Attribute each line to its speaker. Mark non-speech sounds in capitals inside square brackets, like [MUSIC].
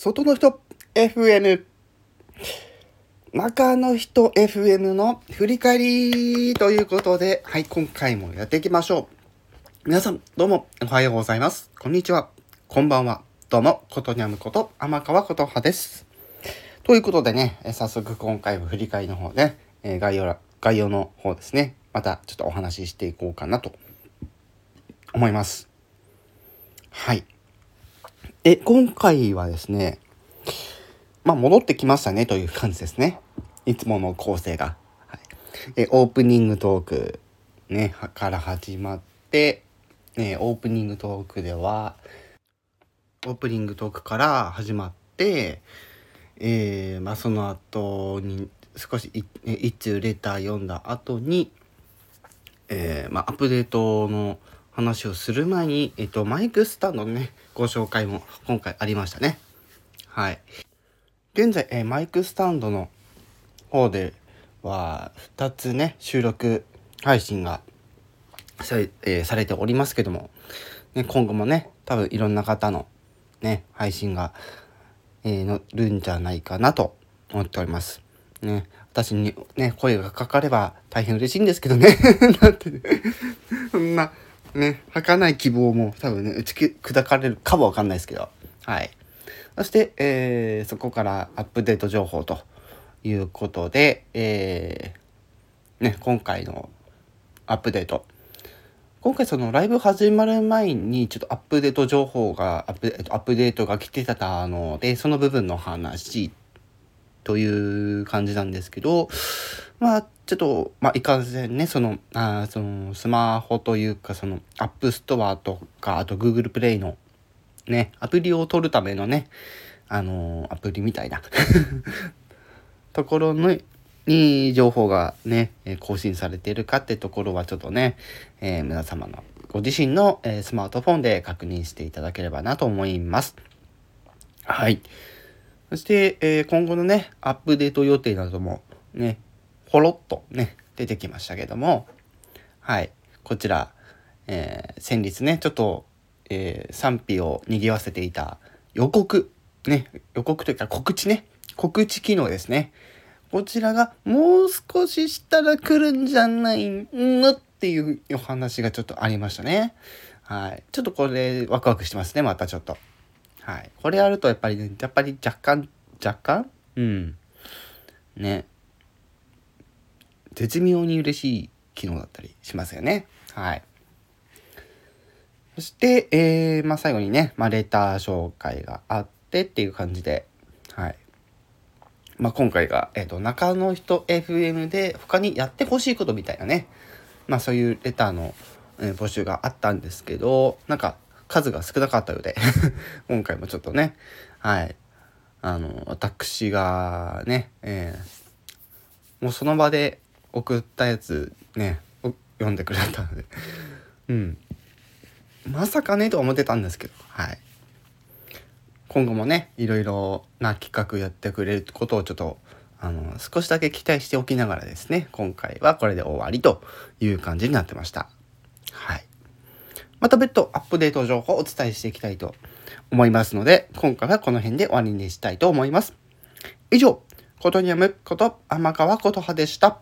Speaker 1: 外の人 FM 中の人 FM の振り返りということで、はい、今回もやっていきましょう。皆さん、どうも、おはようございます。こんにちは。こんばんは。どうも、ことにゃむこと、天川ことはです。ということでね、早速今回も振り返りの方で、え概要概要の方ですね、またちょっとお話ししていこうかなと思います。はい。え、今回はですね、まあ、戻ってきましたねという感じですね。いつもの構成が。はい、え、オープニングトーク、ね、から始まって、ね、オープニングトークでは、オープニングトークから始まって、えー、まあ、その後に、少し一通レター読んだ後に、えー、まあ、アップデートの話をする前に、えっと、マイクスタンドのね、ご紹介も今回ありましたね。はい。現在、え、マイクスタンドの方では2つね収録配信がされ,、えー、されておりますけども、ね、今後もね多分いろんな方のね配信が、えー、乗るんじゃないかなと思っております。ね、私にね声がかかれば大変嬉しいんですけどね [LAUGHS] だって [LAUGHS] そんなね儚い希望も多分ね打ち砕かれるかもわかんないですけどはいそして、えー、そこからアップデート情報ということで、えー、ね、今回のアップデート。今回そのライブ始まる前にちょっとアップデート情報が、アップアップデートが来てたので、その部分の話という感じなんですけど、まあ、ちょっと、まあ、いかんせんね、その、あその、スマホというか、その、 App Store とか、あと Google プレイのね、アプリを取るためのね、あのー、アプリみたいな [LAUGHS] ところのに情報がね、更新されているかってところはちょっとね、えー、皆様のご自身の、えー、スマートフォンで確認していただければなと思います。はい。そして、えー、今後のね、アップデート予定などもね、ほろっとね、出てきましたけども、はい。こちら、えー、先日ね、ちょっとえー、賛否を賑わせていた予告、ね、予告というか告知ね、告知機能ですね。こちらがもう少ししたら来るんじゃないのっていうお話がちょっとありましたね。はい。ちょっとこれワクワクしてますね、またちょっと。はい。これやるとやっぱりね、やっぱり若干、若干？うん。ね。絶妙に嬉しい機能だったりしますよね。はい。そして、えー、まあ、最後にね、まあ、レター紹介があってっていう感じで、はい。まあ、今回が、えっ、ー、と、中の人 FM で他にやってほしいことみたいなね、まあ、そういうレターの、えー、募集があったんですけど、なんか、数が少なかったようで [LAUGHS] 今回もちょっとね、はい。あの、私がね、えー、もうその場で送ったやつね、読んでくれたので [LAUGHS] うん。まさかねと思ってたんですけど、はい。今後もね、いろいろな企画やってくれることをちょっと、あの、少しだけ期待しておきながらですね、今回はこれで終わりという感じになってました。はい。また別途アップデート情報をお伝えしていきたいと思いますので、今回はこの辺で終わりにしたいと思います。以上、ことにやむこと天川琴葉でした。